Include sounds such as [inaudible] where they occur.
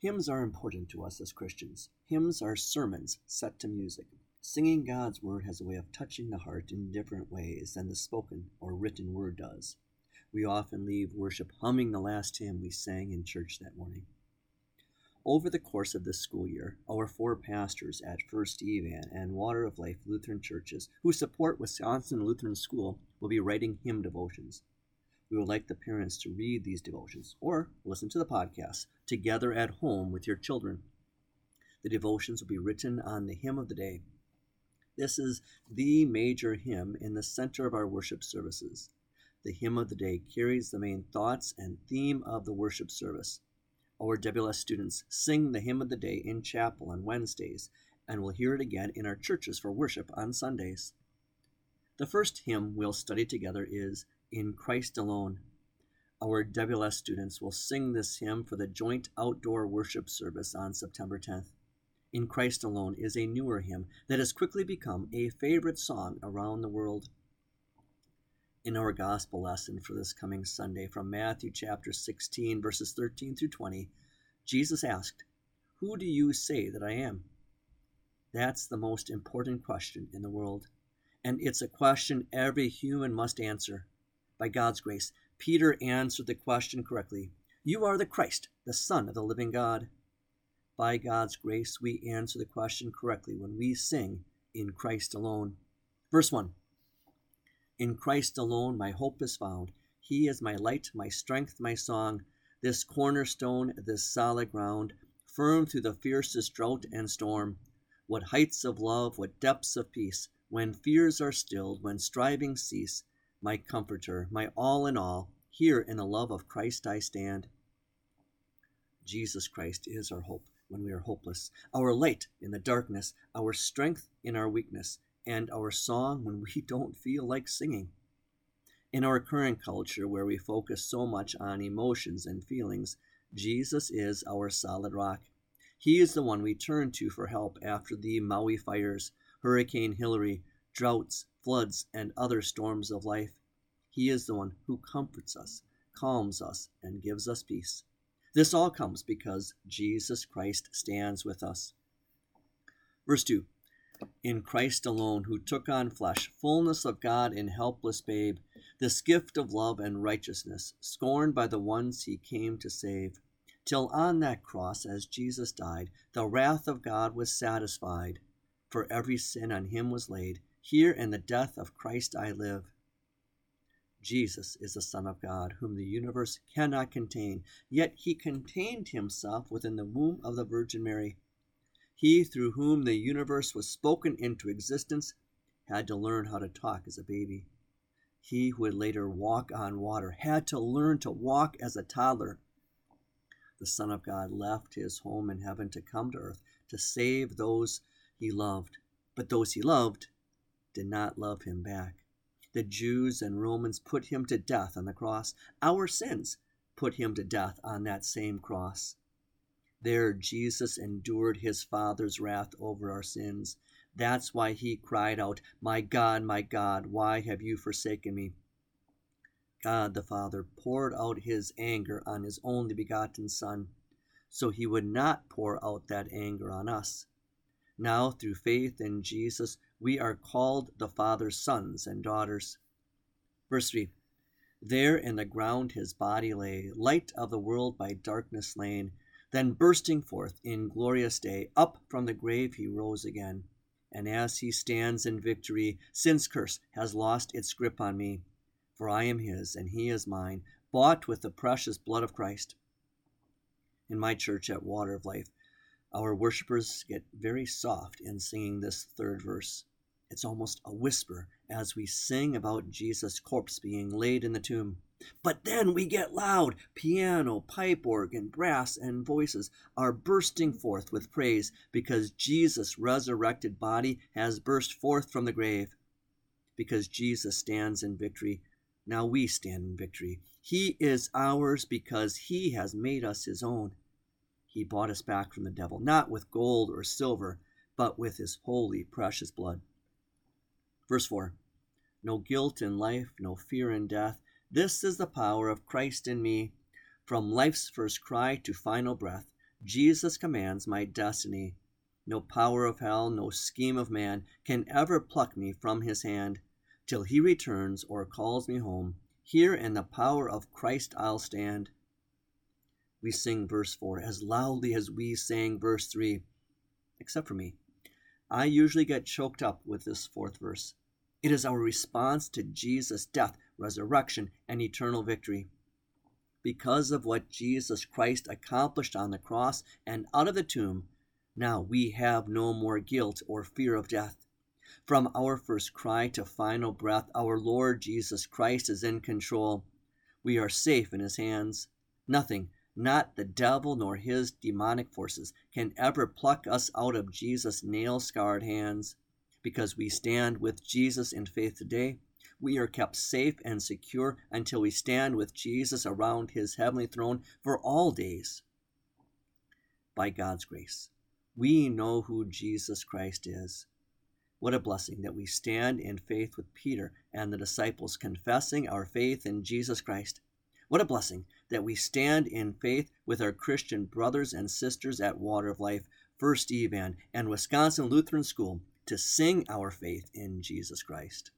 Hymns are important to us as Christians. Hymns are sermons set to music. Singing God's Word has a way of touching the heart in different ways than the spoken or written word does. We often leave worship humming the last hymn we sang in church that morning. Over the course of this school year, our four pastors at First Evan and Water of Life Lutheran churches who support Wisconsin Lutheran School will be writing hymn devotions. We would like the parents to read these devotions or listen to the podcast together at home with your children. The devotions will be written on the hymn of the day. This is the major hymn in the center of our worship services. The hymn of the day carries the main thoughts and theme of the worship service. Our WLS students sing the hymn of the day in chapel on Wednesdays, and will hear it again in our churches for worship on Sundays. The first hymn we'll study together is In Christ Alone. Our WLS students will sing this hymn for the joint outdoor worship service on September 10th. In Christ Alone is a newer hymn that has quickly become a favorite song around the world in our gospel lesson for this coming Sunday from Matthew chapter 16, verses 13 through 20, Jesus asked, Who do you say that I am? That's the most important question in the world. And it's a question every human must answer. By God's grace, Peter answered the question correctly You are the Christ, the Son of the living God. By God's grace, we answer the question correctly when we sing in Christ alone. Verse 1 in Christ alone my hope is found. He is my light, my strength, my song, this cornerstone, this solid ground, firm through the fiercest drought and storm. What heights of love, what depths of peace, when fears are stilled, when striving cease, my comforter, my all in all, here in the love of Christ I stand. Jesus Christ is our hope when we are hopeless, our light in the darkness, our strength in our weakness, and our song when we [laughs] don't feel like singing. In our current culture, where we focus so much on emotions and feelings, Jesus is our solid rock. He is the one we turn to for help after the Maui fires, Hurricane Hilary, droughts, floods, and other storms of life. He is the one who comforts us, calms us, and gives us peace. This all comes because Jesus Christ stands with us. Verse 2 in Christ alone, who took on flesh, fullness of God in helpless babe, this gift of love and righteousness, scorned by the ones he came to save. Till on that cross, as Jesus died, the wrath of God was satisfied. For every sin on him was laid. Here in the death of Christ I live. Jesus is the Son of God, whom the universe cannot contain, yet he contained himself within the womb of the Virgin Mary. He through whom the universe was spoken into existence had to learn how to talk as a baby. He who would later walk on water had to learn to walk as a toddler. The Son of God left his home in heaven to come to earth to save those he loved, but those he loved did not love him back. The Jews and Romans put him to death on the cross. Our sins put him to death on that same cross. There, Jesus endured his Father's wrath over our sins. That's why he cried out, My God, my God, why have you forsaken me? God the Father poured out his anger on his only begotten Son, so he would not pour out that anger on us. Now, through faith in Jesus, we are called the Father's sons and daughters. Verse 3 There in the ground his body lay, light of the world by darkness slain. Then, bursting forth in glorious day, up from the grave he rose again. And as he stands in victory, sin's curse has lost its grip on me. For I am his, and he is mine, bought with the precious blood of Christ. In my church at Water of Life, our worshippers get very soft in singing this third verse. It's almost a whisper as we sing about Jesus' corpse being laid in the tomb. But then we get loud. Piano, pipe organ, brass, and voices are bursting forth with praise because Jesus' resurrected body has burst forth from the grave. Because Jesus stands in victory, now we stand in victory. He is ours because he has made us his own. He bought us back from the devil, not with gold or silver, but with his holy, precious blood. Verse 4 No guilt in life, no fear in death this is the power of Christ in me. From life's first cry to final breath, Jesus commands my destiny. No power of hell, no scheme of man can ever pluck me from his hand. Till he returns or calls me home, here in the power of Christ I'll stand. We sing verse 4 as loudly as we sang verse 3, except for me. I usually get choked up with this fourth verse. It is our response to Jesus' death, resurrection, and eternal victory. Because of what Jesus Christ accomplished on the cross and out of the tomb, now we have no more guilt or fear of death. From our first cry to final breath, our Lord Jesus Christ is in control. We are safe in his hands. Nothing, not the devil nor his demonic forces, can ever pluck us out of Jesus' nail scarred hands. Because we stand with Jesus in faith today, we are kept safe and secure until we stand with Jesus around his heavenly throne for all days. By God's grace, we know who Jesus Christ is. What a blessing that we stand in faith with Peter and the disciples, confessing our faith in Jesus Christ. What a blessing that we stand in faith with our Christian brothers and sisters at Water of Life, First Evan, and Wisconsin Lutheran School, to sing our faith in Jesus Christ.